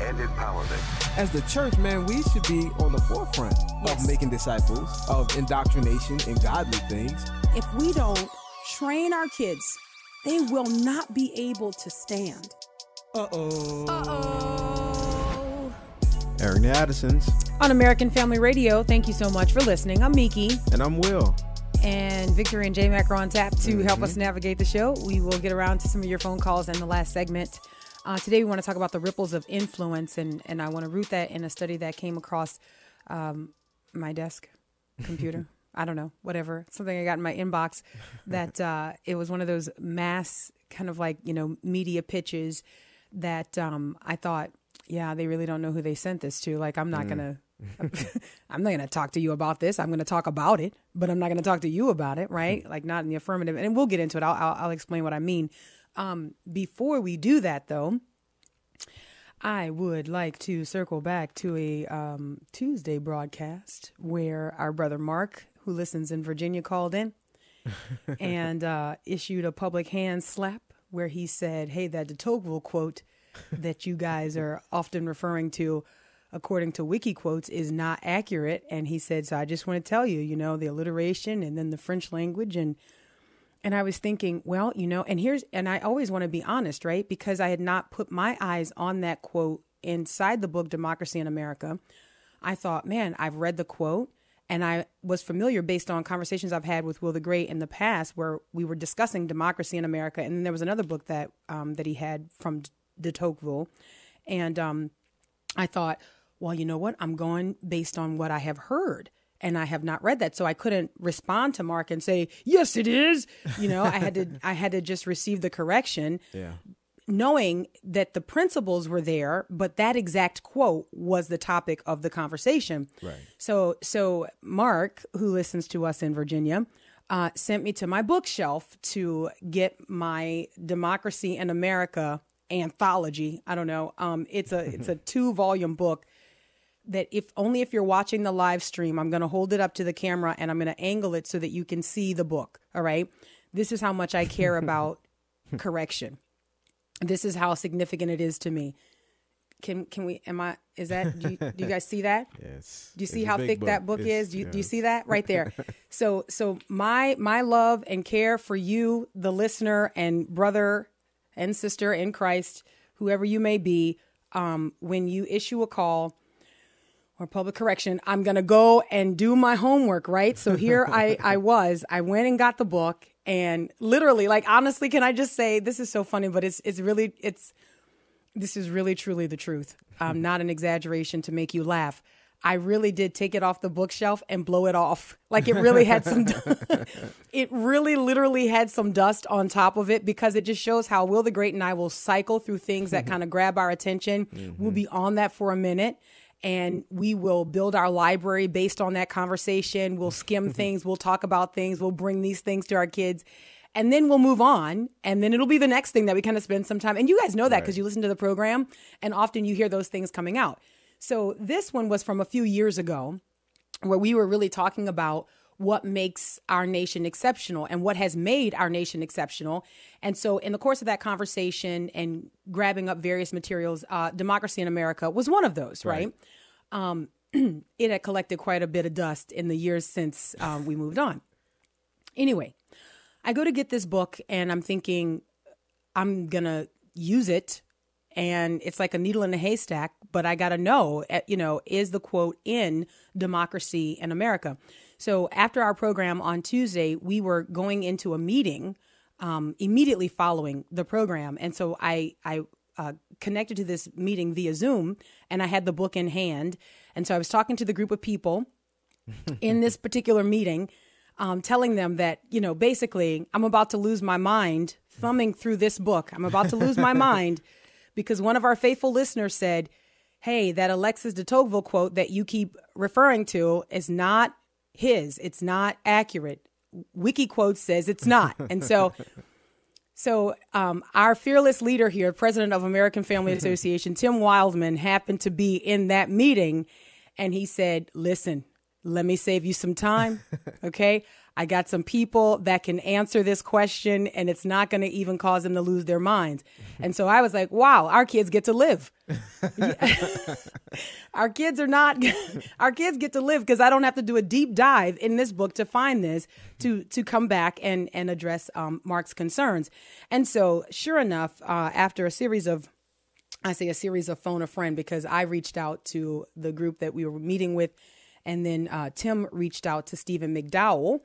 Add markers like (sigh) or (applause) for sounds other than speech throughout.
and empowerment. As the church, man, we should be on the forefront Yes. of making disciples, of indoctrination and godly things. If we don't train our kids, they will not be able to stand. Uh-oh. Airing the Addisons. On American Family Radio, thank you so much for listening. I'm Miki, And I'm Will. and Victory and J Mac are on tap to help Mm-hmm. us navigate the show. We will get around to some of your phone calls in the last segment. Uh, today, we want to talk about the ripples of influence, and, and I want to root that in a study that came across um, my desk (laughs) computer. I don't know, whatever, something I got in my inbox (laughs) that uh, it was one of those mass kind of like, you know, media pitches that um, I thought, yeah, they really don't know who they sent this to. Like, I'm not going (laughs) to. I'm not going to talk to you about this. I'm going to talk about it, but I'm not going to talk to you about it, right? Like not in the affirmative. And we'll get into it. I'll, I'll, I'll explain what I mean. Um, before we do that, though, I would like to circle back to a um, Tuesday broadcast where our brother Mark, who listens in Virginia, called in (laughs) and uh, issued a public hand slap where he said, Hey, that de Tocqueville quote that you guys are often referring to, according to wiki quotes, is not accurate. And he said, So I just want to tell you, you know, the alliteration and then the French language and and I was thinking, well, you know, and here's, and I always want to be honest, right? Because I had not put my eyes on that quote inside the book, Democracy in America. I thought, man, I've read the quote and I was familiar based on conversations I've had with Will the Great in the past where we were discussing democracy in America. And then there was another book that, um, that he had from de Tocqueville. And um, I thought, well, you know what? I'm going based on what I have heard. And I have not read that, so I couldn't respond to Mark and say, "Yes, it is." You know, I had to, (laughs) I had to just receive the correction, Yeah. knowing that the principles were there, but that exact quote was the topic of the conversation. Right. So, so Mark, who listens to us in Virginia, uh, sent me to my bookshelf to get my Democracy in America anthology. I don't know. Um, it's a it's a (laughs) two volume book that if only if you're watching the live stream, I'm going to hold it up to the camera and I'm going to angle it so that you can see the book. All right. This is how much I care (laughs) about correction. This is how significant it is to me. Can can we? Am I? Is that? Do you, do you guys see that? (laughs) Yes. Do you see a how thick that book It's- is? Do you, do you see that right there? (laughs) so so my my love and care for you, the listener and brother and sister in Christ, whoever you may be, um, when you issue a call or public correction, I'm gonna go and do my homework, right? So here I (laughs) I was. I went and got the book and literally, like honestly, can I just say this is so funny, but it's it's really it's this is really truly the truth. Um, not an exaggeration to make you laugh. I really did take it off the bookshelf and blow it off. (laughs) Like it really had some, (laughs) it really literally had some dust on top of it because it just shows how Will the Great and I will cycle through things that kind of grab our attention. We'll be on that for a minute and we will build our library based on that conversation. We'll skim mm-hmm. things, we'll talk about things, we'll bring these things to our kids. And then we'll move on, and then it'll be the next thing that we kind of spend some time. And you guys know that because you listen to the program, and often you hear those things coming out. So this one was from a few years ago, where we were really talking about what makes our nation exceptional and what has made our nation exceptional. And so, in the course of that conversation and grabbing up various materials, uh, Democracy in America was one of those, right? Um, (clears throat) it had collected quite a bit of dust in the years since um, we moved on. Anyway, I go to get this book and I'm thinking, I'm going to use it. And it's like a needle in a haystack, but I got to know, eh, you know, is the quote in Democracy in America? So after our program on Tuesday, we were going into a meeting um, immediately following the program. And so I, I uh, connected to this meeting via Zoom and I had the book in hand. And so I was talking to the group of people (laughs) in this particular meeting, um, telling them that, you know, basically, I'm about to lose my mind thumbing through this book. I'm about to lose my (laughs) mind because one of our faithful listeners said, Hey, that Alexis de Tocqueville quote that you keep referring to is not his. It's not accurate. WikiQuote says it's not. (laughs) And so so um, our fearless leader here, president of American Family (laughs) Association, Tim Wildmon, happened to be in that meeting and he said, Listen, let me save you some time. (laughs) Okay. I got some people that can answer this question and it's not going to even cause them to lose their minds. And so I was like, wow, our kids get to live. (laughs) our kids are not, (laughs) our kids get to live because I don't have to do a deep dive in this book to find this to, to come back and, and address um, Mark's concerns. And so sure enough, uh, after a series of I say a series of phone a friend because I reached out to the group that we were meeting with, and then uh, Tim reached out to Stephen McDowell.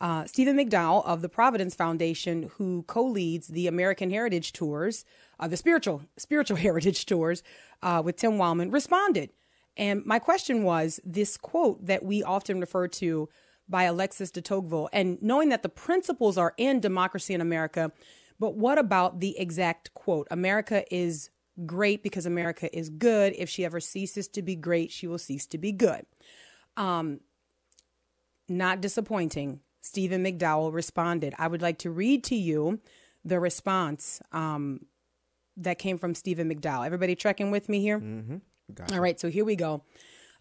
Uh, Stephen McDowell of the Providence Foundation, who co-leads the American Heritage Tours, uh, the spiritual spiritual (laughs) heritage tours uh, with Tim Wildmon, responded. And my question was this quote that we often refer to by Alexis de Tocqueville, and knowing that the principles are in Democracy in America, but what about the exact quote? America is great because America is good. If she ever ceases to be great, she will cease to be good. Um, not disappointing. Stephen McDowell responded. I would like to read to you the response um, that came from Stephen McDowell. Everybody tracking with me here? Mm-hmm. Gotcha. All right, so here we go.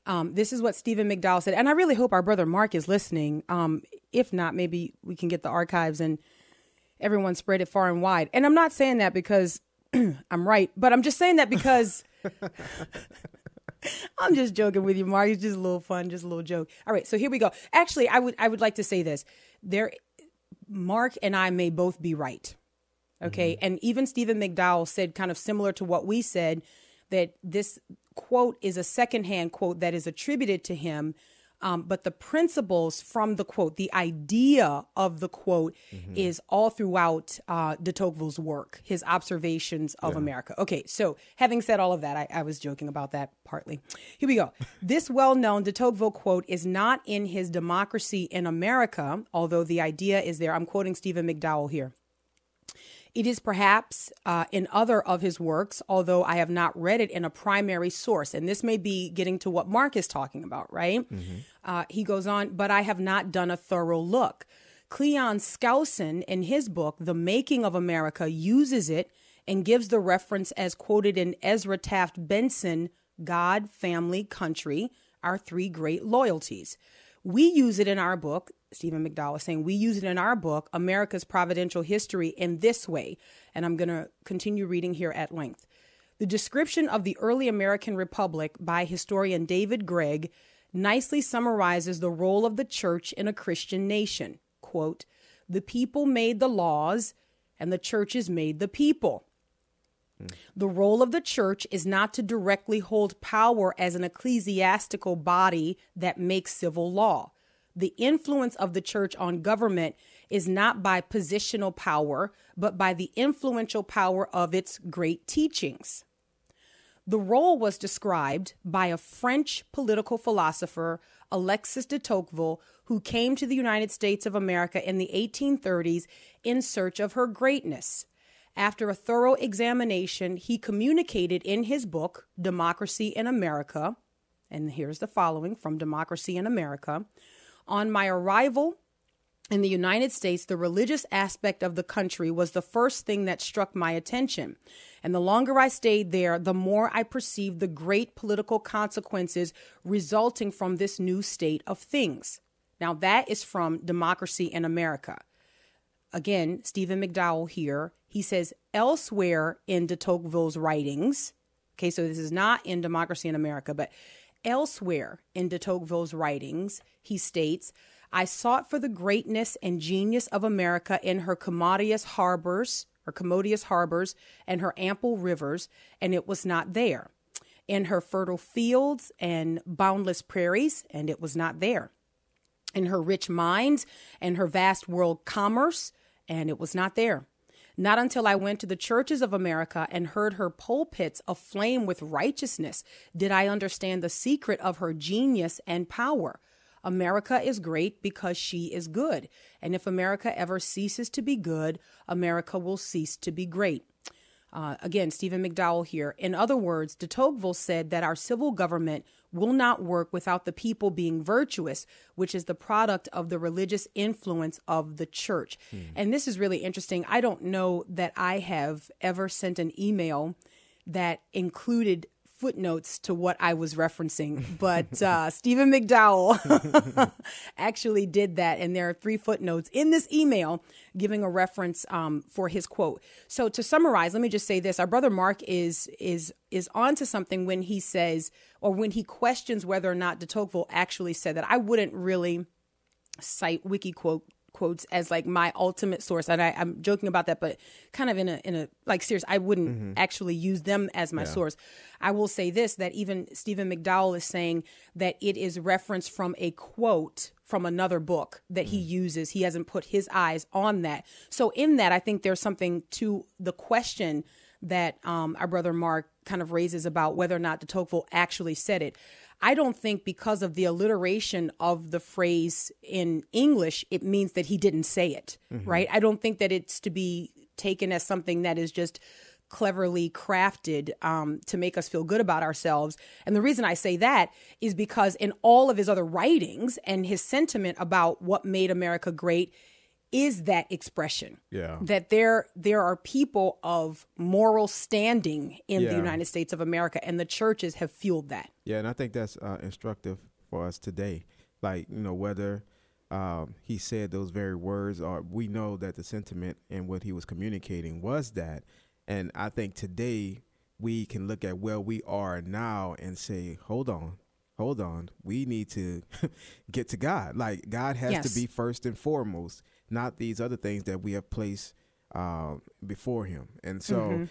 Um, this is what Stephen McDowell said, and I really hope our brother Mark is listening. Um, if not, maybe we can get the archives and everyone spread it far and wide. And I'm not saying that because (clears throat) I'm right, but I'm just saying that because (laughs) (laughs) (laughs) I'm just joking with you, Mark. It's just a little fun, just a little joke. All right, so here we go. Actually, I would I would like to say this. There Mark and I may both be right. Okay? Mm-hmm. And even Stephen McDowell said kind of similar to what we said that this quote is a secondhand quote that is attributed to him um, but the principles from the quote, the idea of the quote, mm-hmm. is all throughout uh, de Tocqueville's work, his observations of yeah. America. Okay, so having said all of that, I, I was joking about that partly. Here we go. (laughs) this well known de Tocqueville quote is not in his Democracy in America, although the idea is there. I'm quoting Stephen McDowell here. It is perhaps uh, in other of his works, although I have not read it in a primary source. And this may be getting to what Mark is talking about, right? Mm-hmm. Uh, he goes on, but I have not done a thorough look. Cleon Skousen, in his book, The Making of America, uses it and gives the reference as quoted in Ezra Taft Benson God, Family, Country, Our Three Great Loyalties. We use it in our book, Stephen McDowell is saying, we use it in our book, America's Providential History, in this way. And I'm going to continue reading here at length. The description of the early American Republic by historian David Gregg nicely summarizes the role of the church in a Christian nation. Quote, the people made the laws, and the churches made the people. The role of the church is not to directly hold power as an ecclesiastical body that makes civil law. The influence of the church on government is not by positional power, but by the influential power of its great teachings. The role was described by a French political philosopher, Alexis de Tocqueville, who came to the United States of America in the 1830s in search of her greatness. After a thorough examination, he communicated in his book, Democracy in America, and here's the following from Democracy in America. On my arrival in the United States, the religious aspect of the country was the first thing that struck my attention. And the longer I stayed there, the more I perceived the great political consequences resulting from this new state of things. Now, that is from Democracy in America. Again, Stephen McDowell here he says elsewhere in de Tocqueville's writings, okay, so this is not in Democracy in America, but elsewhere in de Tocqueville's writings, he states, I sought for the greatness and genius of America in her commodious harbors, her commodious harbors, and her ample rivers, and it was not there. In her fertile fields and boundless prairies, and it was not there. In her rich mines and her vast world commerce, and it was not there. Not until I went to the churches of America and heard her pulpits aflame with righteousness did I understand the secret of her genius and power. America is great because she is good. And if America ever ceases to be good, America will cease to be great. Uh, again, Stephen McDowell here. In other words, de Tocqueville said that our civil government will not work without the people being virtuous, which is the product of the religious influence of the church. And this is really interesting. I don't know that I have ever sent an email that included footnotes to what I was referencing, but uh, (laughs) Stephen McDowell (laughs) actually did that, and there are three footnotes in this email giving a reference um, for his quote. So to summarize, let me just say this: Our brother Mark is is is onto something when he says, or when he questions whether or not de Tocqueville actually said that. I wouldn't really cite wiki quote quotes as like my ultimate source. And I, i'm joking about that but kind of in a in a like serious i wouldn't actually use them as my source. I will say this that even stephen mcdowell is saying that it is referenced from a quote from another book that he uses. He hasn't put his eyes on that. So in that i think there's something to the question that um, our brother mark kind of raises about whether or not de tocqueville actually said it I don't think because of the alliteration of the phrase in English, it means that he didn't say it, right? I don't think that it's to be taken as something that is just cleverly crafted um, to make us feel good about ourselves. And the reason I say that is because in all of his other writings and his sentiment about what made America great is that expression Yeah. that there there are people of moral standing in the United States of America and the churches have fueled that. Yeah, and I think that's uh, instructive for us today. Like, you know, whether um, he said those very words or we know that the sentiment and what he was communicating was that. And I think today we can look at where we are now and say, hold on, hold on. We need to (laughs) get to God. Like, God has Yes. to be first and foremost, not these other things that we have placed um, before him. And so Mm-hmm.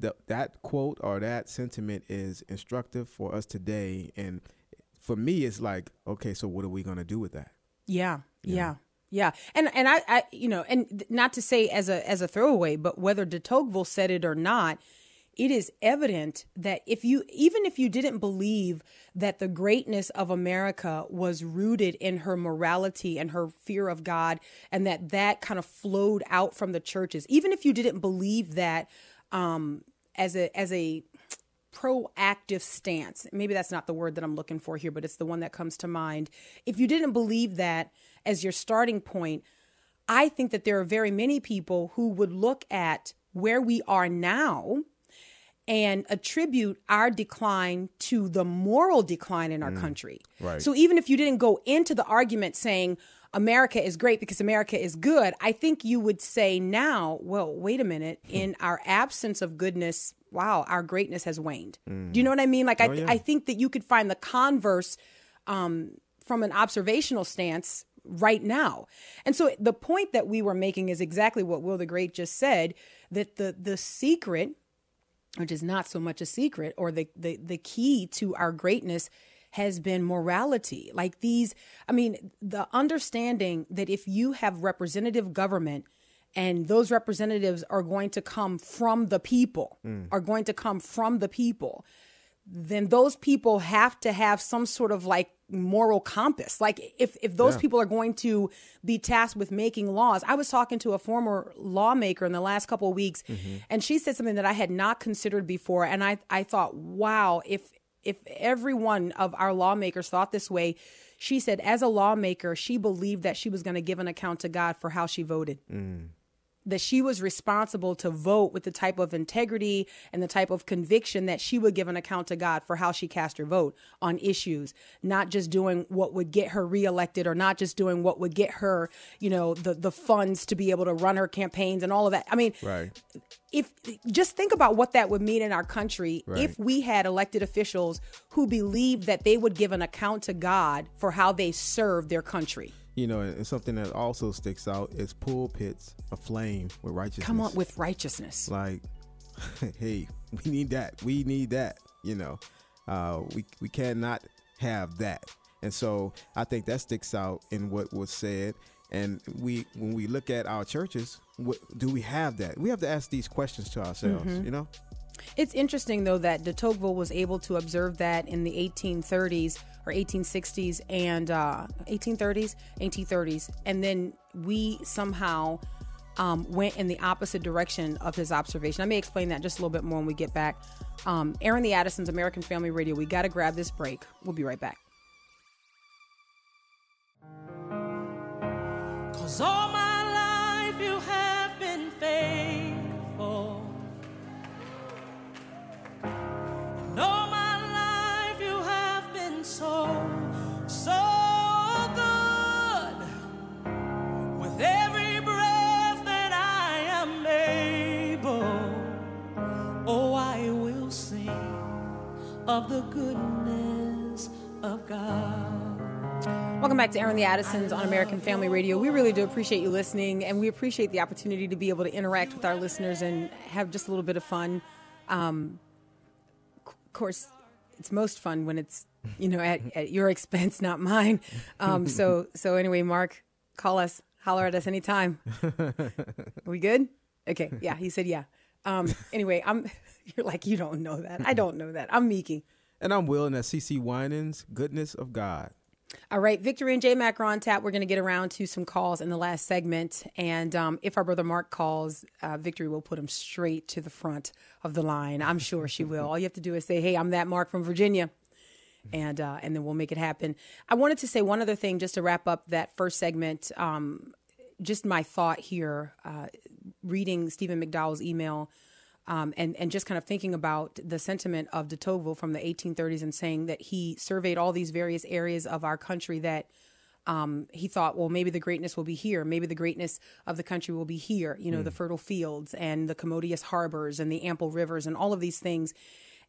Th- that quote or that sentiment is instructive for us today. And for me, it's like, okay, so what are we going to do with that? Yeah, yeah, yeah. And and I, I you know, and not to say as a as a throwaway, but whether de Tocqueville said it or not, it is evident that if you even if you didn't believe that the greatness of America was rooted in her morality and her fear of God, and that that kind of flowed out from the churches, even if you didn't believe that um, as a as a proactive stance. Maybe that's not the word that I'm looking for here, but it's the one that comes to mind. If you didn't believe that as your starting point, I think that there are very many people who would look at where we are now and attribute our decline to the moral decline in our country. right. So even if you didn't go into the argument saying America is great because America is good, I think you would say now, well, wait a minute, in our absence of goodness, wow, our greatness has waned. Do you know what I mean? Like I, yeah. I think that you could find the converse um, from an observational stance right now. And so the point that we were making is exactly what Will the Great just said that the the secret which is not so much a secret or the the, the key to our greatness has been morality like these i mean the understanding that if you have representative government and those representatives are going to come from the people mm. are going to come from the people then those people have to have some sort of like moral compass. Like if if those people are going to be tasked with making laws. I was talking to a former lawmaker in the last couple of weeks mm-hmm. and she said something that I had not considered before and I I thought, "Wow, if if every one of our lawmakers thought this way, she said as a lawmaker, she believed that she was going to give an account to God for how she voted mm. That she was responsible to vote with the type of integrity and the type of conviction that she would give an account to God for how she cast her vote on issues, not just doing what would get her reelected or not just doing what would get her, you know, the the funds to be able to run her campaigns and all of that. I mean, Right. if just think about what that would mean in our country Right. if we had elected officials who believed that they would give an account to God for how they served their country. You know, and something that also sticks out is pulpits aflame with righteousness. Come on with righteousness. like (laughs) hey we need that we need that you know uh we we cannot have that and so i think that sticks out in what was said and we when we look at our churches what do we have that we have to ask these questions to ourselves Mm-hmm. you know It's interesting though that de Tocqueville was able to observe that in the 1830s or 1860s and uh, 1830s, 1830s, and then we somehow um, went in the opposite direction of his observation. I may explain that just a little bit more when we get back. Um, Airing the Addisons, American Family Radio. We got to grab this break. We'll be right back. Cause all my life you have of the goodness of God. Welcome back to Airing the Addisons on American Family Radio. We really do appreciate you listening, and we appreciate the opportunity to be able to interact with our listeners and have just a little bit of fun. Um, of course, it's most fun when it's you know at, at your (laughs) expense, not mine. Um, so so anyway, Mark, call us, holler at us anytime. Are (laughs) we good? Okay, yeah. He said yeah. Um, anyway, I'm. (laughs) You're like you don't know that. I don't know that. I'm Miki. And I'm Will, and that's CeCe Winans, Goodness of God. All right, Victory and J Mac are on tap. We're going to get around to some calls in the last segment, and um, if our brother Mark calls, uh, Victory will put him straight to the front of the line. I'm sure she will. All you have to do is say, "Hey, I'm that Mark from Virginia," and uh, and then we'll make it happen. I wanted to say one other thing just to wrap up that first segment. Um, just my thought here, uh, reading Stephen McDowell's email um, and and just kind of thinking about the sentiment of de Tocqueville from the 1830s and saying that he surveyed all these various areas of our country that um, he thought, well, maybe the greatness will be here. Maybe the greatness of the country will be here. You know, the fertile fields and the commodious harbors and the ample rivers and all of these things.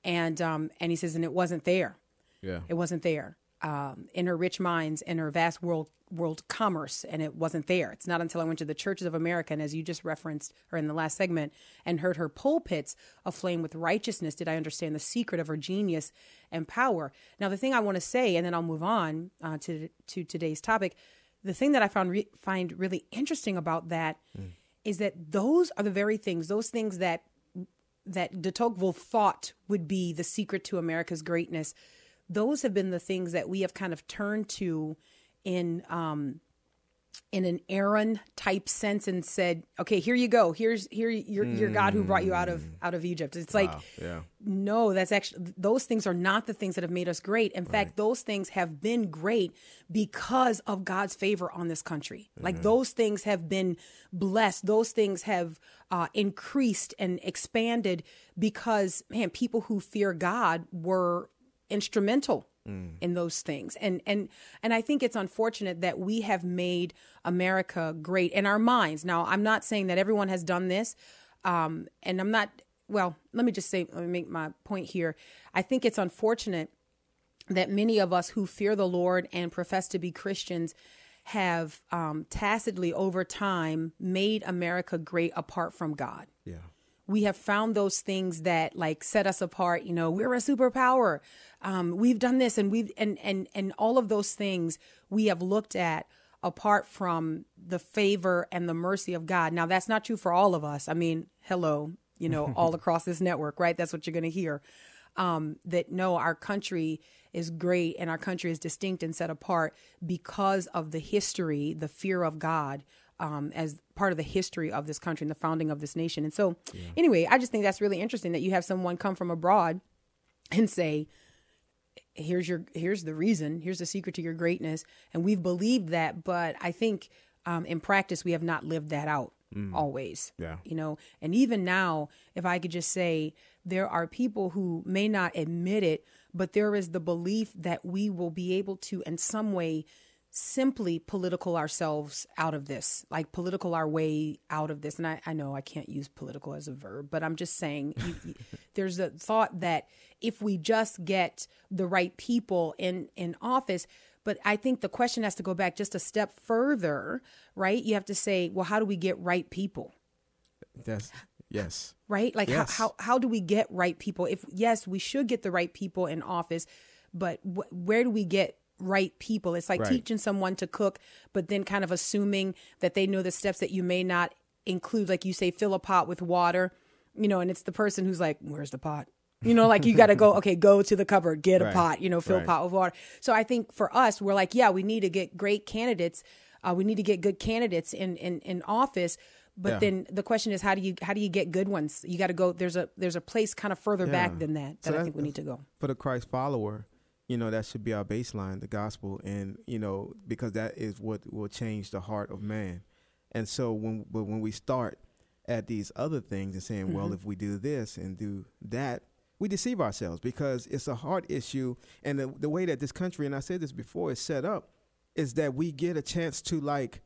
And um, and he says, and it wasn't there. Yeah. It wasn't there. Um, in her rich minds and her vast world world commerce, and it wasn't there. It's not until I went to the churches of America, and as you just referenced, or in the last segment, and heard her pulpits aflame with righteousness, did I understand the secret of her genius and power. Now, the thing I want to say, and then I'll move on uh, to to today's topic. The thing that I found re- find really interesting about that is that those are the very things, those things that that de Tocqueville thought would be the secret to America's greatness, those have been the things that we have kind of turned to in um, in an Aaron type sense and said, "Okay, here you go. Here's here your your God who brought you out of out of Egypt." It's like, Wow, yeah. no, that's actually those things are not the things that have made us great. In fact, those things have been great because of God's favor on this country. Like those things have been blessed. Those things have uh, increased and expanded because man, people who fear God were instrumental in those things. And and and i think it's unfortunate that we have made america great in our minds. Now i'm not saying that everyone has done this um and i'm not well let me just say let me make my point here. I think it's unfortunate that many of us who fear the lord and profess to be christians have um, tacitly over time made america great apart from god. Yeah. We have found those things that like set us apart you know we're a superpower. Um, we've done this and we've and and and all of those things we have looked at apart from the favor and the mercy of god. Now that's not true for all of us. I mean hello you know (laughs) all across this network right? That's what you're going to hear. Um, that no our country is great and our country is distinct and set apart because of the history the fear of god um, as part of the history of this country and the founding of this nation. And so, anyway, I just think that's really interesting that you have someone come from abroad and say, "Here's your, here's the reason, here's the secret to your greatness," and we've believed that, but I think um, in practice we have not lived that out always. Yeah. You know, and even now, if I could just say, there are people who may not admit it, but there is the belief that we will be able to, in some way, simply political ourselves out of this, like political our way out of this. And I, I know I can't use political as a verb, but I'm just saying you, you- (laughs) there's a thought that if we just get the right people in, in office, but I think the question has to go back just a step further, right? You have to say, well, how do we get right people? That's yes. right? Like Yes. how, how how do we get right people? If yes, we should get the right people in office, but wh- where do we get right people? It's like Right. teaching someone to cook, but then kind of assuming that they know the steps that you may not include. Like you say, fill a pot with water, you know, and it's the person who's like, "Where's the pot?" You know, like you got to go, (laughs) okay, go to the cupboard, get a pot, you know, fill a Right. pot with water. So I think for us, we're like, yeah, we need to get great candidates. Uh, we need to get good candidates in, in, in office. But Yeah. then the question is, how do you how do you get good ones? You got to go. There's a there's a place kind of further back than that So that I think we need to go. for the Christ follower, you know, that should be our baseline, the gospel, and you know, because that is what will change the heart of man. And so when but when we start at these other things and saying, well, mm-hmm. if we do this and do that, we deceive ourselves because it's a heart issue. And the, the way that this country, and I said this before, is set up, is that we get a chance to like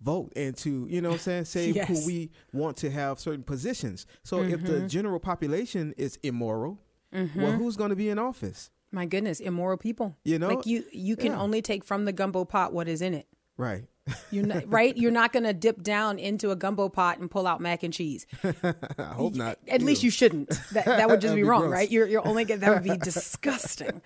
vote and to you know what I'm saying (laughs) say Yes. who we want to have certain positions. So if the mm-hmm. general population is immoral, well, mm-hmm. who's going to be in office? My goodness, immoral people. You know? like you you can Yeah. only take from the gumbo pot what is in it. Right. You're not, (laughs) right. You're not going to dip down into a gumbo pot and pull out mac and cheese. (laughs) I hope not. At least you shouldn't. That, that would just be be wrong, gross. right? You're you're only get that would be (laughs) disgusting.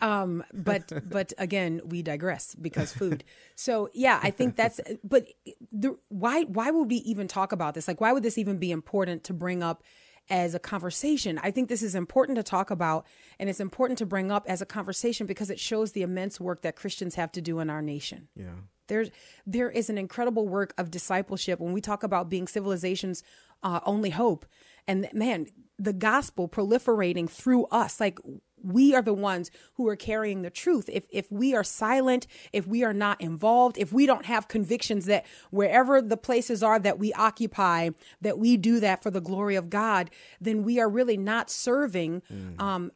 Um, but but again, we digress because food. So yeah, I think that's. But the, why why would we even talk about this? Like, why would this even be important to bring up? As a conversation, I think this is important to talk about, and it's important to bring up as a conversation because it shows the immense work that Christians have to do in our nation. Yeah. There's there is an incredible work of discipleship when we talk about being civilization's uh, only hope, and man, the gospel proliferating through us, like we are the ones who are carrying the truth. If if we are silent, if we are not involved, if we don't have convictions that wherever the places are that we occupy, that we do that for the glory of God, then we are really not serving. Mm. Um,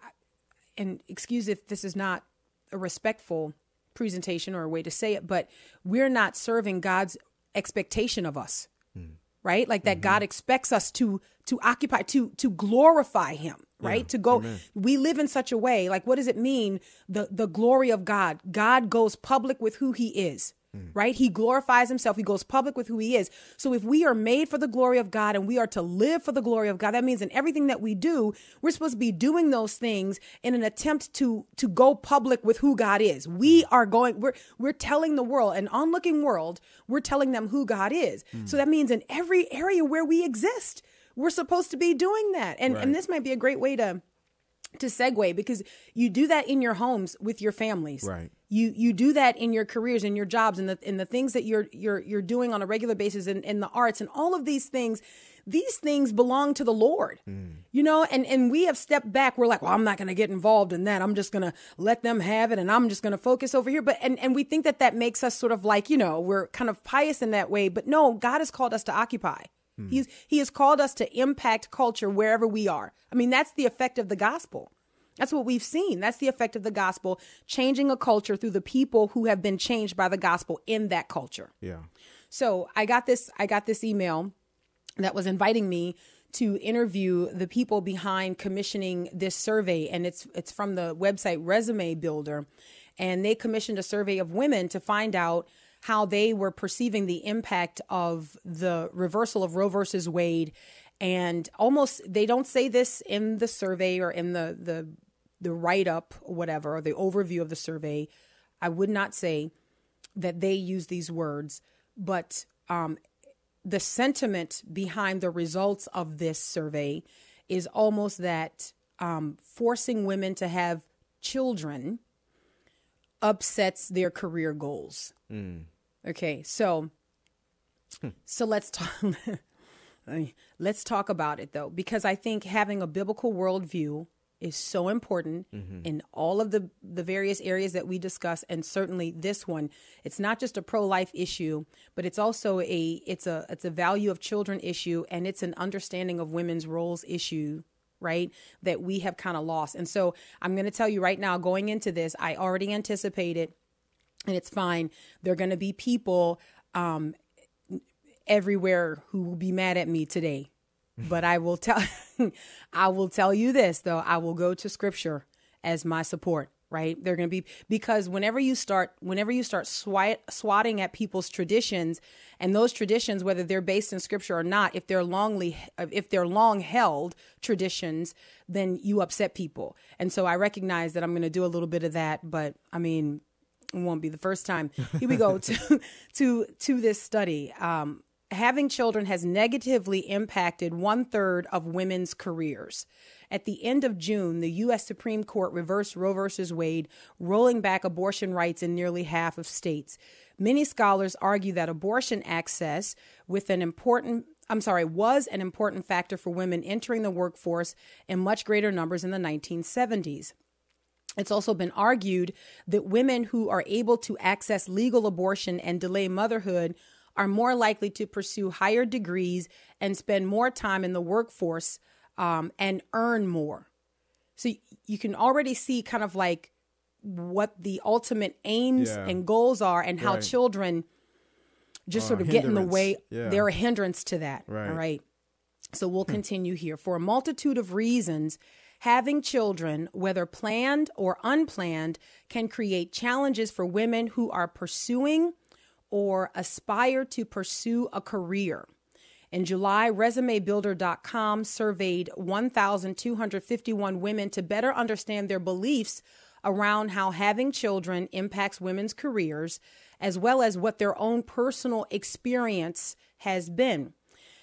and excuse if this is not a respectful presentation or a way to say it, but we're not serving God's expectation of us. Mm. Right? Like that mm-hmm. God expects us to to occupy to to glorify him, right? to go we live in such a way. Like what does it mean the the glory of God? God goes public with who he is. Mm. Right? He glorifies himself. He goes public with who he is. So if we are made for the glory of God and we are to live for the glory of God, that means in everything that we do, we're supposed to be doing those things in an attempt to to go public with who God is. We mm. are going we're we're telling the world, an onlooking world, we're telling them who God is. Mm. So that means in every area where we exist, we're supposed to be doing that. And and this might be a great way to to segue because you do that in your homes with your families. Right. You you do that in your careers, in your jobs, and the in the things that you're you're you're doing on a regular basis in, in the arts and all of these things. These things belong to the Lord. Hmm. You know, and and we have stepped back. We're like, well, I'm not going to get involved in that. I'm just going to let them have it and I'm just going to focus over here. But and and we think that that makes us sort of like, you know, we're kind of pious in that way, but no, God has called us to occupy. Hmm. He's he has called us to impact culture wherever we are. I mean, that's the effect of the gospel. That's what we've seen. That's the effect of the gospel, changing a culture through the people who have been changed by the gospel in that culture. Yeah. So I got this I got this email that was inviting me to interview the people behind commissioning this survey and it's it's from the website Resume Builder and they commissioned a survey of women to find out how they were perceiving the impact of the reversal of Roe versus Wade. And almost they don't say this in the survey or in the the the write up whatever or the overview of the survey. I would not say that they use these words, but um, the sentiment behind the results of this survey is almost that um, forcing women to have children upsets their career goals. Hmm. Okay, so hmm. so let's talk. (laughs) let's talk about it though, because I think having a biblical worldview is so important mm-hmm. in all of the the various areas that we discuss, and certainly this one. It's not just a pro life issue, but it's also a it's a it's a value of children issue, and it's an understanding of women's roles issue right that we have kind of lost. And so i'm going to tell you right now going into this i already anticipated and it's fine there are going to be people um, everywhere who will be mad at me today. (laughs) But i will tell (laughs) i will tell you this though i will go to scripture as my support right? They're going to be because whenever you start whenever you start swat, swatting at people's traditions and those traditions whether they're based in scripture or not if they're longly if they're long held traditions then you upset people. And so i recognize that i'm going to do a little bit of that but i mean it won't be the first time. Here we go (laughs) to to to this study. Um having children has negatively impacted one third of women's careers. At the end of June, the U.S. Supreme Court reversed Roe v. Wade, rolling back abortion rights in nearly half of states. Many scholars argue that abortion access with an important I'm sorry, was an important factor for women entering the workforce in much greater numbers in the 1970s. It's also been argued that women who are able to access legal abortion and delay motherhood are more likely to pursue higher degrees and spend more time in the workforce um, and earn more. So you can already see kind of like what the ultimate aims Yeah. and goals are and how Right. children just Are sort of get in the way. Yeah. They're a hindrance to that. Right. All right. So we'll continue here. For a multitude of reasons, having children, whether planned or unplanned, can create challenges for women who are pursuing or aspire to pursue a career. In July, ResumeBuilder.com surveyed 1,251 women to better understand their beliefs around how having children impacts women's careers, as well as what their own personal experience has been.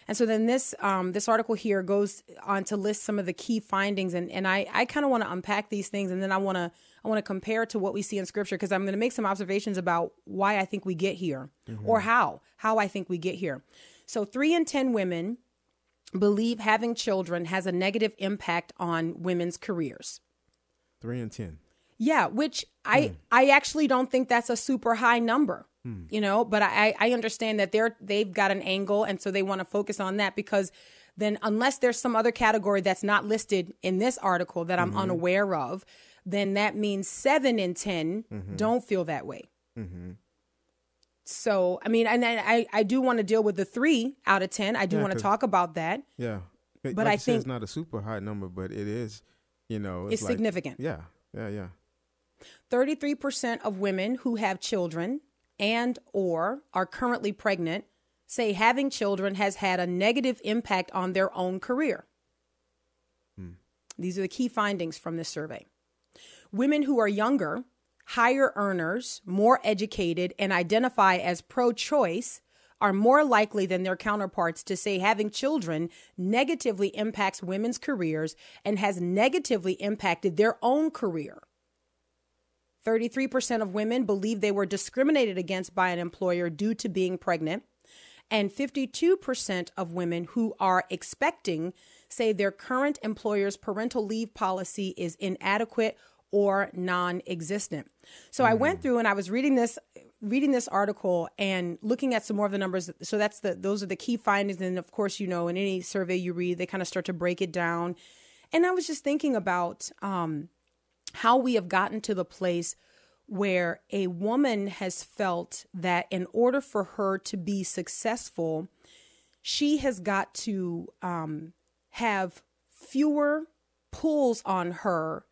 And so then this um, this article here goes on to list some of the key findings, and, and I, I kind of want to unpack these things, and then I want to I want to compare to what we see in Scripture because I'm going to make some observations about why I think we get here, or how how I think we get here. So three in ten women believe having children has a negative impact on women's careers. Three in ten. Yeah, which I I actually don't think that's a super high number. Hmm. You know, but I I understand that they're they've got an angle and so they want to focus on that because then unless there's some other category that's not listed in this article that I'm mm-hmm. unaware of, then that means 7 in 10 mm-hmm. don't feel that way. Mm-hmm. So, I mean, and I I, do want to deal with the 3 out of 10. I do Yeah, want to talk about that. Yeah. But like I said, it's not a super high number, but it is. You know, It's like- significant. Yeah. Yeah. Yeah. 33% of women who have children and or are currently pregnant say having children has had a negative impact on their own career. These are the key findings from this survey. Women who are younger, higher earners, more educated, and identify as pro choice are more likely than their counterparts to say having children negatively impacts women's careers and has negatively impacted their own career. 33% of women believe they were discriminated against by an employer due to being pregnant. And 52% of women who are expecting say their current employer's parental leave policy is inadequate or non-existent. So I went through and I was reading this reading this article and looking at some more of the numbers so that's the those are the key findings and of course you know in any survey you read they kind of start to break it down. And I was just thinking about um how we have gotten to the place where a woman has felt that in order for her to be successful, she has got to um, have fewer pulls on her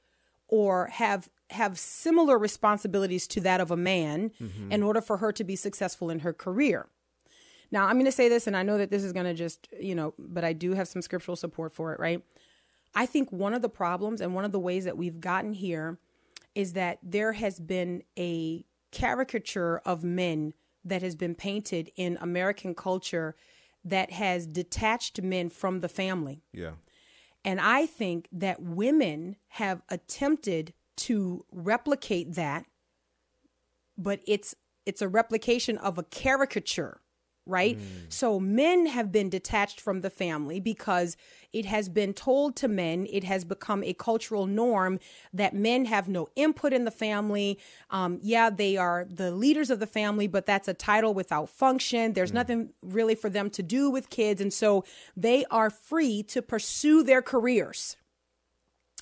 or have have similar responsibilities to that of a man in order for her to be successful in her career. Now, I'm going to say this, and I know that this is going to just, you know, but I do have some scriptural support for it, right? I think one of the problems and one of the ways that we've gotten here is that there has been a caricature of men that has been painted in American culture that has detached men from the family. Yeah. And I think that women have attempted to replicate that, but it's it's a replication of a caricature, right? So men have been detached from the family because it has been told to men, it has become a cultural norm that men have no input in the family. Um, yeah, they are the leaders of the family, but that's a title without function. There's nothing really for them to do with kids. And so they are free to pursue their careers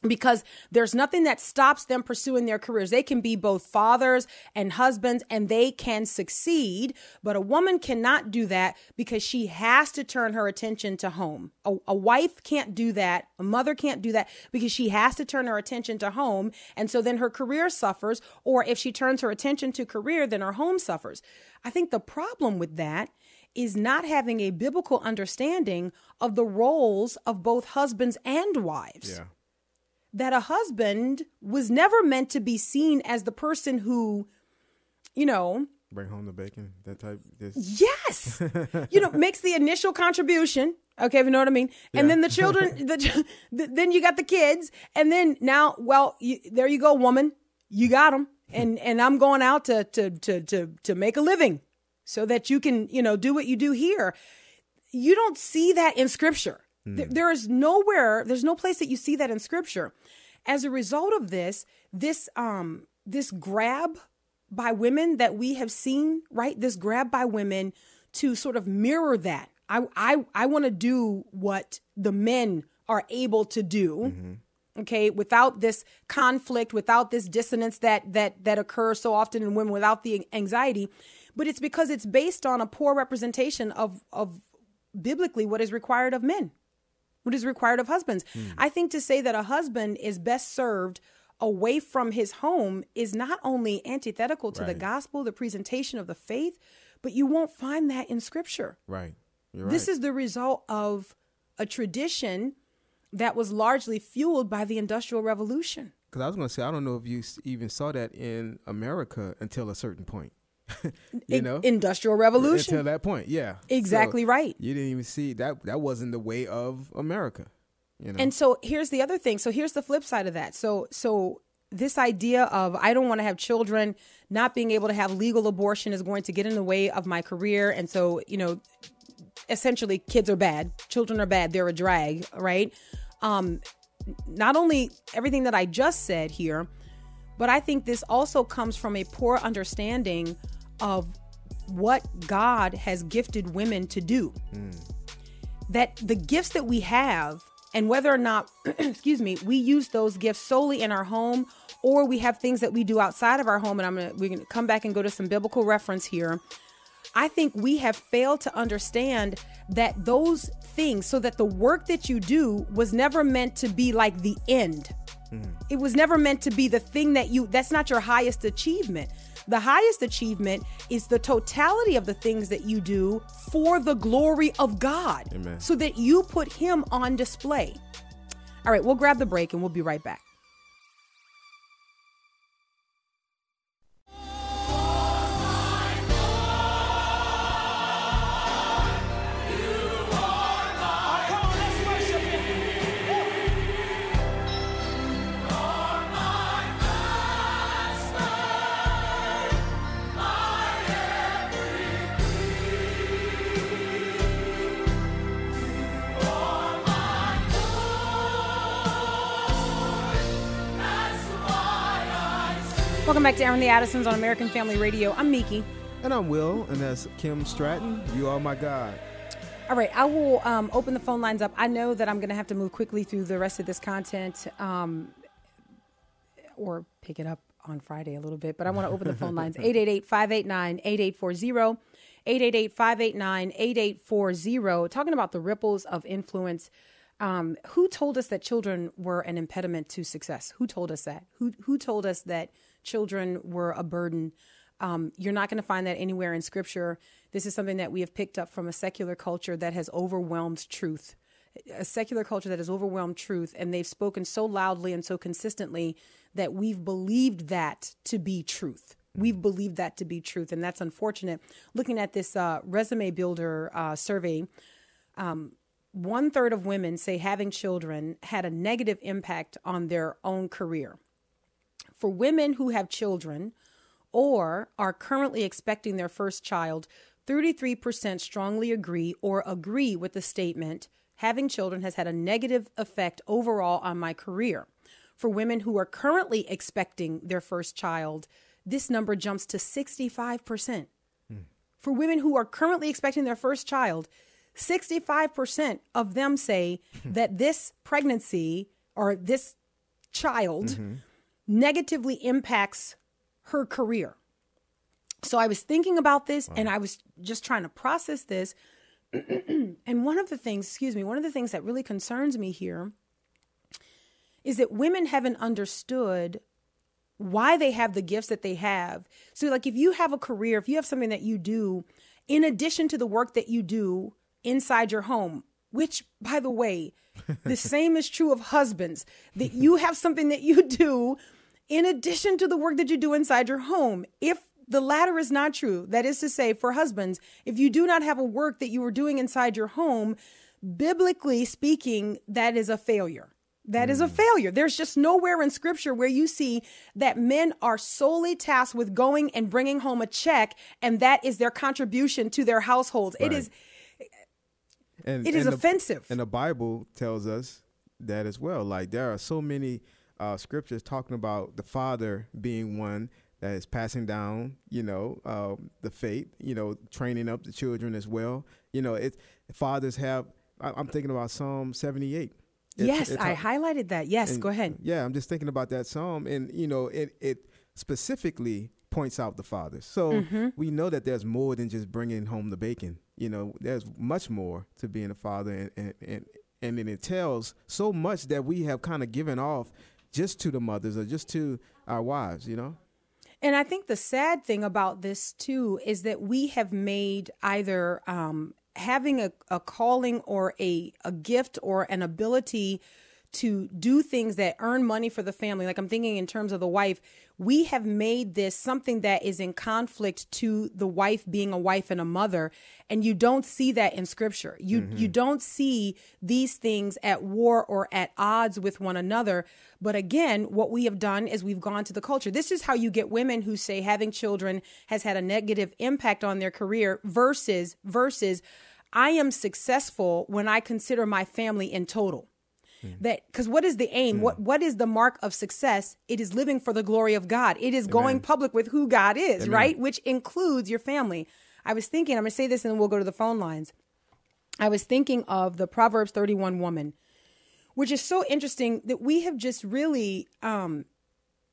because there's nothing that stops them pursuing their careers. They can be both fathers and husbands and they can succeed, but a woman cannot do that because she has to turn her attention to home. A, a wife can't do that. A mother can't do that because she has to turn her attention to home. And so then her career suffers, or if she turns her attention to career, then her home suffers. I think the problem with that is not having a biblical understanding of the roles of both husbands and wives Yeah. That a husband was never meant to be seen as the person who, you know, Bring home the bacon. That type. This. yes, (laughs) you know, makes the initial contribution. Okay, if you know what I mean. And then the children, (laughs) the, th- then you got the kids, and then now, well, you, there you go, woman, you got them. and and I'm going out to to to to to make a living so that you can, you know, do what you do here. You don't see that in scripture. There, there is nowhere, there's no place that you see that in scripture. As a result of this, this um this grab by women that we have seen, right? This grab by women to sort of mirror that. I I I want to do what the men are able to do. Okay, without this conflict, without this dissonance that that that occurs so often in women, without the anxiety, but it's because it's based on a poor representation of of biblically what is required of men, what is required of husbands. Hmm. I think to say that a husband is best served away from his home is not only antithetical to the gospel, the presentation of the faith, but you won't find that in scripture. Right. Right. This is the result of a tradition that was largely fueled by the Industrial Revolution. Because I was going to say, I don't know if you even saw that in America until a certain point. You know, Industrial Revolution. until that point, yeah, Exactly right. You didn't even see that. That wasn't the way of America. You know, And so here's the other thing. So here's the flip side of that. So so this idea of I don't want to have children, not being able to have legal abortion is going to get in the way of my career. And so, you know, essentially kids are bad, children are bad, they're a drag, right? Um not only everything that I just said here, but I think this also comes from a poor understanding of what God has gifted women to do. Mm. That the gifts that we have and whether or not (clears throat) excuse me we use those gifts solely in our home or we have things that we do outside of our home and i'm gonna we're gonna come back and go to some biblical reference here i think we have failed to understand that those things so that the work that you do was never meant to be like the end it was never meant to be the thing that you that's not your highest achievement. The highest achievement is the totality of the things that you do for the glory of god. Amen. so that you put him on display. All right we'll grab the break and we'll be right back welcome back to Airing the Addisons on american family radio i'm miki and I'm Will, and that's Kim Stratton. You are my God. All right, I will um, open the phone lines up. I know that I'm going to have to move quickly through the rest of this content um, or pick it up on Friday a little bit, but I want to open the phone lines (laughs) 888 589 8840. 888 589 8840. Talking about the ripples of influence. Um, who told us that children were an impediment to success? Who told us that? Who, who told us that children were a burden? Um, you're not going to find that anywhere in scripture. This is something that we have picked up from a secular culture that has overwhelmed truth. A secular culture that has overwhelmed truth, and they've spoken so loudly and so consistently that we've believed that to be truth. We've believed that to be truth, and that's unfortunate. Looking at this uh, resume builder uh, survey, one third of women say having children had a negative impact on their own career. For women who have children or are currently expecting their first child, 33% strongly agree or agree with the statement having children has had a negative effect overall on my career. For women who are currently expecting their first child, this number jumps to 65%. For women who are currently expecting their first child, 65% of them say (laughs) that this pregnancy or this child mm-hmm. Negatively impacts her career. So I was thinking about this and I was just trying to process this. (clears throat) and one of the things, excuse me, one of the things that really concerns me here is that women haven't understood why they have the gifts that they have. So, like, if you have a career, if you have something that you do, in addition to the work that you do inside your home, which, by the way, the (laughs) same is true of husbands, that you have something that you do in addition to the work that you do inside your home. If the latter is not true, that is to say, for husbands, if you do not have a work that you are doing inside your home, biblically speaking, that is a failure That is a mm. failure. There's just nowhere in scripture where you see that men are solely tasked with going and bringing home a check and that is their contribution to their households. It Right. is and It is and the- offensive. and the Bible tells us that as well. Like there are so many uh, scriptures talking about the father being one that is passing down, you know, um, the faith, you know, training up the children as well. You know, it fathers have. I, I'm thinking about Psalm 78. It- Yes, I highlighted that. Yes, and- go ahead. Yeah, I'm just thinking about that psalm, and you know, it it specifically points out the fathers. So Mm-hmm. we know that there's more than just bringing home the bacon. You know, there's much more to being a father, and and and, and it tells so much that we have kind of given off just to the mothers or just to our wives. You know. And I think the sad thing about this too is that we have made either um, having a, a calling or a, a gift or an ability to do things that earn money for the family. Like I'm thinking in terms of the wife, we have made this something that is in conflict to the wife being a wife and a mother. And you don't see that in scripture. You mm-hmm. you don't see these things at war or at odds with one another. But again, what we have done is we've gone to the culture. This is how you get women who say having children has had a negative impact on their career versus versus I am successful when I consider my family in total that because what is the aim? What what is the mark of success? It is living for the glory of god. It is going public with who god is right? Which includes your family. I was thinking i'm going to say this and then we'll go to the phone lines. I was thinking of the proverbs 31 woman which is so interesting that we have just really um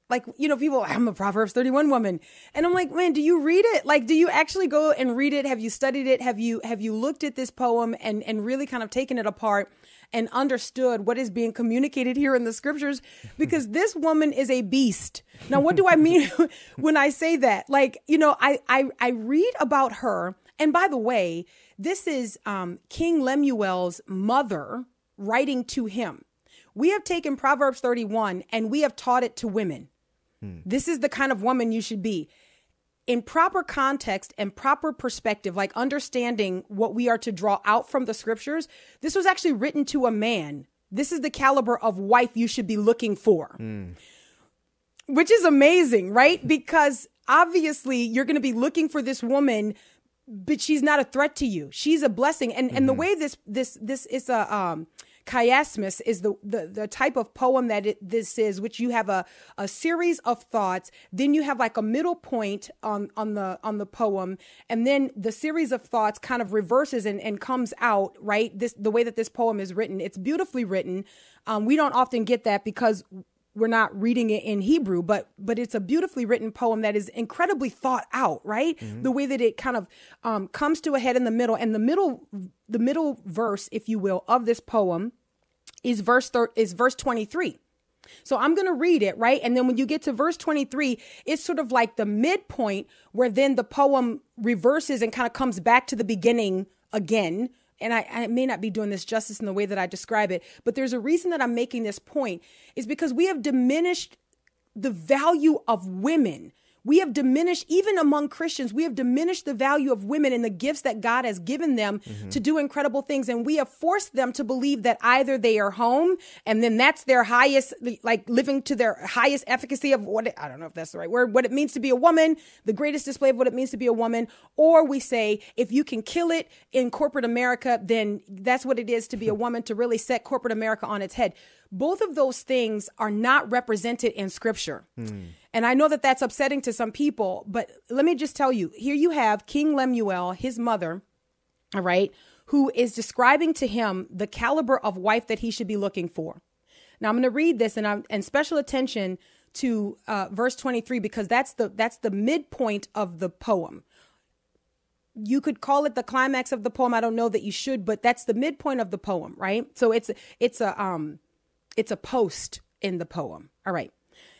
like you know people i'm a proverbs 31 woman. And i'm like man do you read it? Like do you actually go and read it? Have you studied it? Have you have you looked at this poem and and really kind of taken it apart and understood what is being communicated here in the scriptures because (laughs) this woman is a beast now what do i mean (laughs) when i say that like you know i i, I read about her and by the way this is um, king lemuel's mother writing to him we have taken Proverbs 31 and we have taught it to women. This is the kind of woman you should be. In proper context and proper perspective, like understanding what we are to draw out from the scriptures, this was actually written to a man. This is the caliber of wife you should be looking for which is amazing, right? Because obviously you're going to be looking for this woman, but she's not a threat to you. She's a blessing. And and the way this this this is a um chiasmus is the, the the type of poem that it, this is which you have a a series of thoughts then you have like a middle point on on the on the poem and then the series of thoughts kind of reverses and, and comes out right? This the way that this poem is written it's beautifully written. Um, we don't often get that because we're not reading it in Hebrew, but but it's a beautifully written poem that is incredibly thought out, right? The way that it kind of um, comes to a head in the middle, and the middle the middle verse, if you will, of this poem is verse thir- is verse twenty three. So I'm going to read it, right? And then when you get to verse 23, it's sort of like the midpoint where then the poem reverses and kind of comes back to the beginning again. And I, I may not be doing this justice in the way that I describe it, but there's a reason that I'm making this point is because we have diminished the value of women. We have diminished, even among Christians, we have diminished the value of women and the gifts that God has given them mm-hmm. to do incredible things. And we have forced them to believe that either they are home and then that's their highest, like living to their highest efficacy of what, it, I don't know if that's the right word, what it means to be a woman, the greatest display of what it means to be a woman. Or we say, if you can kill it in corporate America, then that's what it is to be a (laughs) woman to really set corporate America on its head. Both of those things are not represented in scripture. Hmm. And I know that that's upsetting to some people, but let me just tell you here you have King Lemuel, his mother, all right, who is describing to him the caliber of wife that he should be looking for. Now I'm going to read this and I'm and special attention to uh, verse 23 because that's the that's the midpoint of the poem. You could call it the climax of the poem. I don't know that you should, but that's the midpoint of the poem, right? So it's it's a um it's a post in the poem. All right.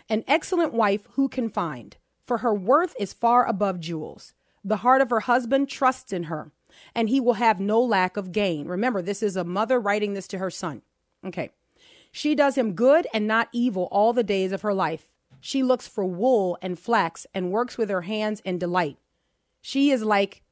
An excellent wife who can find, for her worth is far above jewels. The heart of her husband trusts in her, and he will have no lack of gain. Remember, this is a mother writing this to her son. Okay. She does him good and not evil all the days of her life. She looks for wool and flax and works with her hands in delight. She is like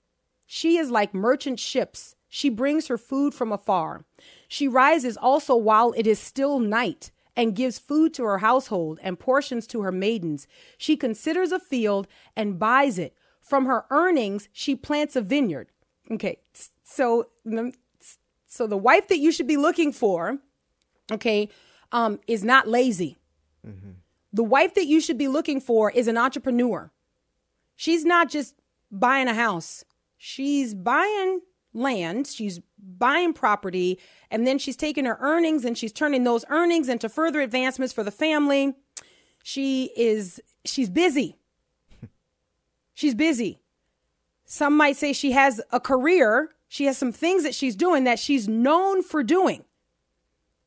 she is like merchant ships. She brings her food from afar. She rises also while it is still night and gives food to her household and portions to her maidens. She considers a field and buys it. From her earnings, she plants a vineyard. Okay, so so the wife that you should be looking for, okay, um, is not lazy. Mm-hmm. The wife that you should be looking for is an entrepreneur. She's not just buying a house. She's buying land, she's buying property, and then she's taking her earnings and she's turning those earnings into further advancements for the family. She is she's busy. (laughs) She's busy. Some might say she has a career. She has some things that she's doing that she's known for doing.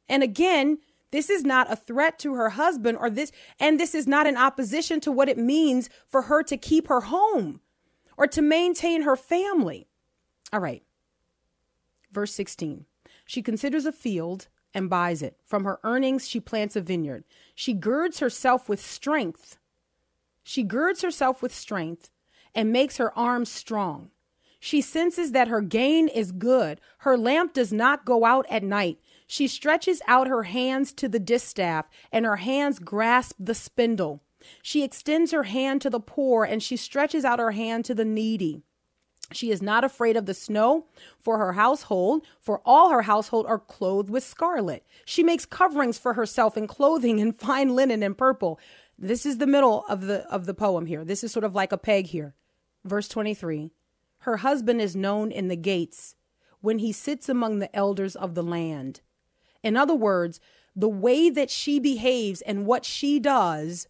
And again, this is not a threat to her husband or this, and this is not in opposition to what it means for her to keep her home or to maintain her family. All right. Verse 16. She considers a field and buys it. From her earnings, she plants a vineyard. She girds herself with strength. She girds herself with strength and makes her arms strong. She senses that her gain is good. Her lamp does not go out at night. She stretches out her hands to the distaff, and her hands grasp the spindle. She extends her hand to the poor, and she stretches out her hand to the needy. She is not afraid of the snow for her household, for all her household are clothed with scarlet. She makes coverings for herself in clothing in (laughs) fine linen and purple. This is the middle of the of the poem here. This is sort of like a peg here. Verse 23. Her husband is known in the gates when he sits among the elders of the land. In other words, the way that she behaves and what she does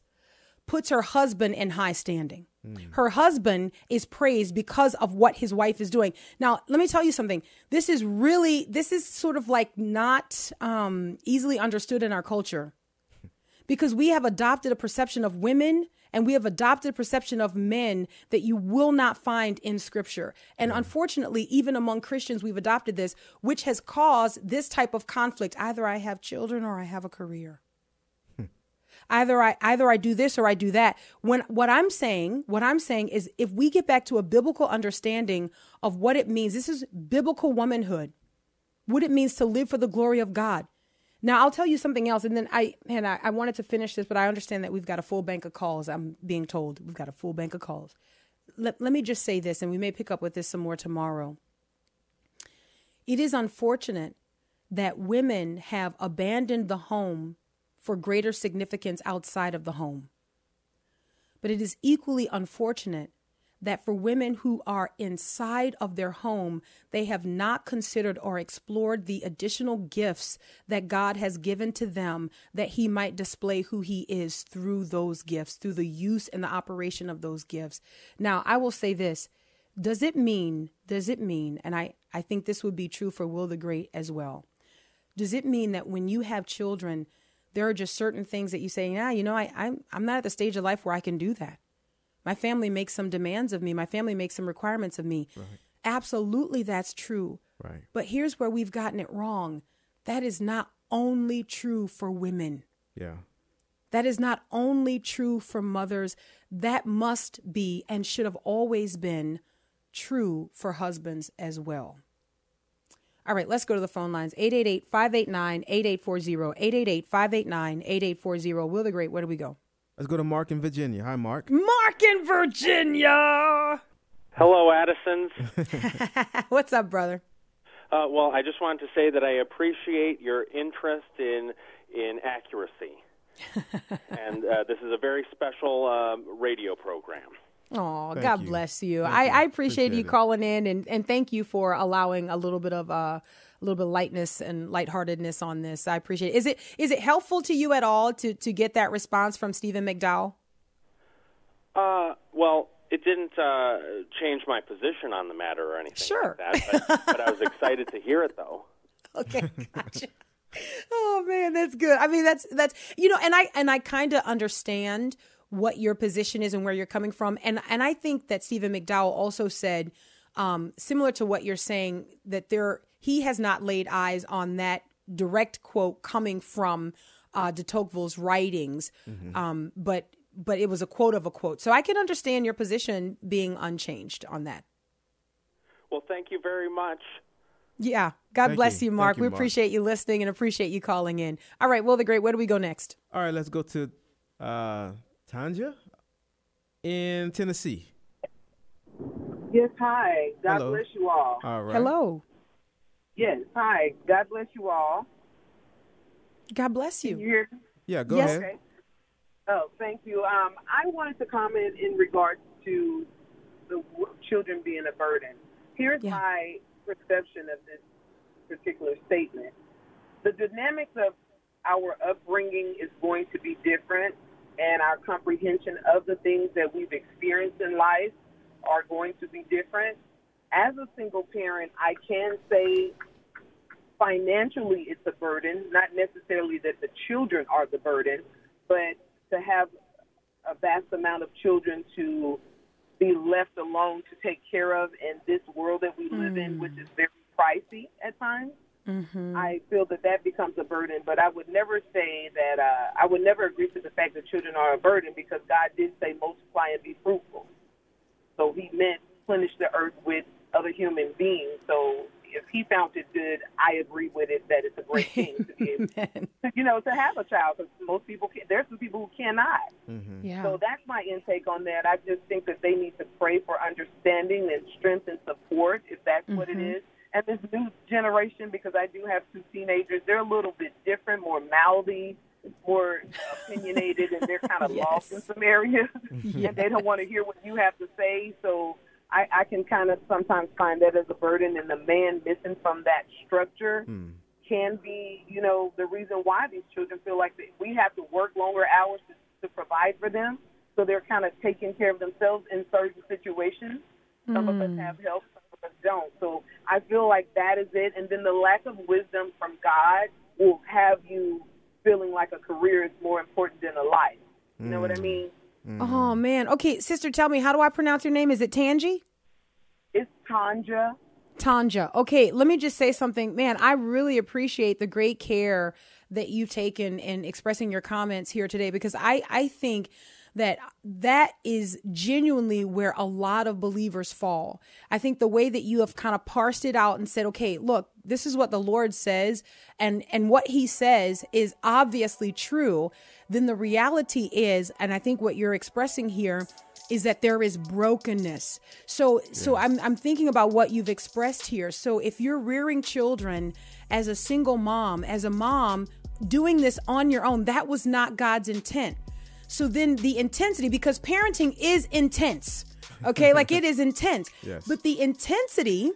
puts her husband in high standing. Her husband is praised because of what his wife is doing. Now, let me tell you something. This is really, this is sort of like not um, easily understood in our culture because we have adopted a perception of women and we have adopted a perception of men that you will not find in scripture. And unfortunately, even among Christians, we've adopted this, which has caused this type of conflict. Either I have children or I have a career. Either I either I do this or I do that. When what I'm saying, what I'm saying is if we get back to a biblical understanding of what it means, this is biblical womanhood. What it means to live for the glory of God. Now I'll tell you something else, and then I and I, I wanted to finish this, but I understand that we've got a full bank of calls. I'm being told we've got a full bank of calls. Let, let me just say this, and we may pick up with this some more tomorrow. It is unfortunate that women have abandoned the home for greater significance outside of the home. But it is equally unfortunate that for women who are inside of their home, they have not considered or explored the additional gifts that God has given to them that He might display who He is through those gifts, through the use and the operation of those gifts. Now, I will say this. Does it mean, does it mean, and I, I think this would be true for Will the Great as well, does it mean that when you have children, there are just certain things that you say, yeah, you know, I, I'm, I'm not at the stage of life where I can do that. My family makes some demands of me. My family makes some requirements of me. Right. Absolutely, that's true. Right. But here's where we've gotten it wrong that is not only true for women. Yeah. That is not only true for mothers. That must be and should have always been true for husbands as well. All right, let's go to the phone lines 888 589 8840. 888 589 8840. Will the Great, where do we go? Let's go to Mark in Virginia. Hi, Mark. Mark in Virginia. Hello, Addisons. (laughs) What's up, brother? Uh, well, I just wanted to say that I appreciate your interest in in accuracy, (laughs) and uh, this is a very special um, radio program. Oh, Thank God you. bless you. I, you. I appreciate, Appreciate you it. calling in and, and thank you for allowing a little bit of uh, a little bit of lightness and lightheartedness on this. I appreciate it. Is it is it helpful to you at all to to get that response from Stephen McDowell? Uh, well, it didn't uh, change my position on the matter or anything Sure. like that, but, but I was excited to hear it, though. (laughs) Okay, gotcha. oh man, that's good. I mean, that's that's you know, and I and I kind of understand what your position is and where you're coming from, and and I think that Stephen McDowell also said, um, similar to what you're saying, that there he has not laid eyes on that direct quote coming from uh, de Tocqueville's writings, um, but but it was a quote of a quote. So I can understand your position being unchanged on that. Well, thank you very much. Yeah. God Thank bless you. you, Mark. You, we Mark. appreciate you listening and appreciate you calling in. All right, Will the Great, where do we go next? All right, let's go to uh, Tanja in Tennessee. Yes, hi. God Hello. bless you all. All right. Hello. Yes, hi. God bless you all. God bless you you. hear me? Yeah, go Yes. ahead. Okay. Oh, thank you. Um, I wanted to comment in regards to the w- children being a burden. Here's Yeah. my perception of this particular statement. The dynamics of our upbringing is going to be different, and our comprehension of the things that we've experienced in life are going to be different. As a single parent, I can say financially it's a burden, not necessarily that the children are the burden, but to have a vast amount of children to be left alone to take care of in this world that we live in, hmm. which is very pricey at times. Mm-hmm. I feel that that becomes a burden, but I would never say that uh, I would never agree to the fact that children are a burden because God did say multiply and be fruitful. So He meant replenish the earth with other human beings. So if He found it good, I agree with it that it's a great thing to be able, (laughs) to, you know, to have a child. Because most people, can, there's some people who cannot. Mm-hmm. Yeah. So that's my intake on that. I just think that they need to pray for understanding and strength and support, if that's what it mm-hmm. is. And this new generation, because I do have two teenagers, they're a little bit different, more mouthy, more opinionated, and they're kind of (laughs) lost in some areas, mm-hmm. and they don't want to hear what you have to say. So I, I can kind of sometimes find that as a burden, and the man missing from that structure hmm. can be, you know, the reason why these children feel like they, we have to work longer hours to, to provide for them. So they're kind of taking care of themselves in certain situations. Some of us hmm. have help, us don't. So I feel like that is it. And then the lack of wisdom from God will have you feeling like a career is more important than a life. You know what I mm. mean? Mm. Oh man. Okay, sister, tell me, how do I pronounce your name? Is it Tangi? It's Tanja. Tanja. Okay, let me just say something. Man, I really appreciate the great care that you've taken in expressing your comments here today because I I think that that is genuinely where a lot of believers fall. I think the way that you have kind of parsed it out and said, "Okay, look, this is what the Lord says and and what he says is obviously true." Then the reality is, and I think what you're expressing here is that there is brokenness. So so I'm I'm thinking about what you've expressed here. So if you're rearing children as a single mom, as a mom doing this on your own, that was not God's intent. So then the intensity because parenting is intense. Okay? like it is intense. (laughs) Yes. But the intensity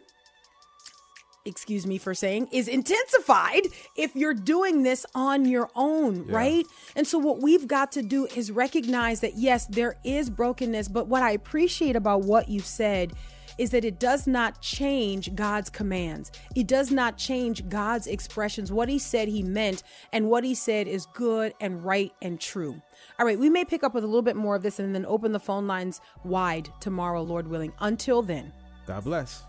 excuse me for saying, is intensified if you're doing this on your own, right? And so, what we've got to do is recognize that, yes, there is brokenness, but what I appreciate about what you said is that it does not change God's commands. It does not change God's expressions. What He said He meant, and what He said is good and right and true. All right, we may pick up with a little bit more of this and then open the phone lines wide tomorrow, Lord willing. Until then, God bless.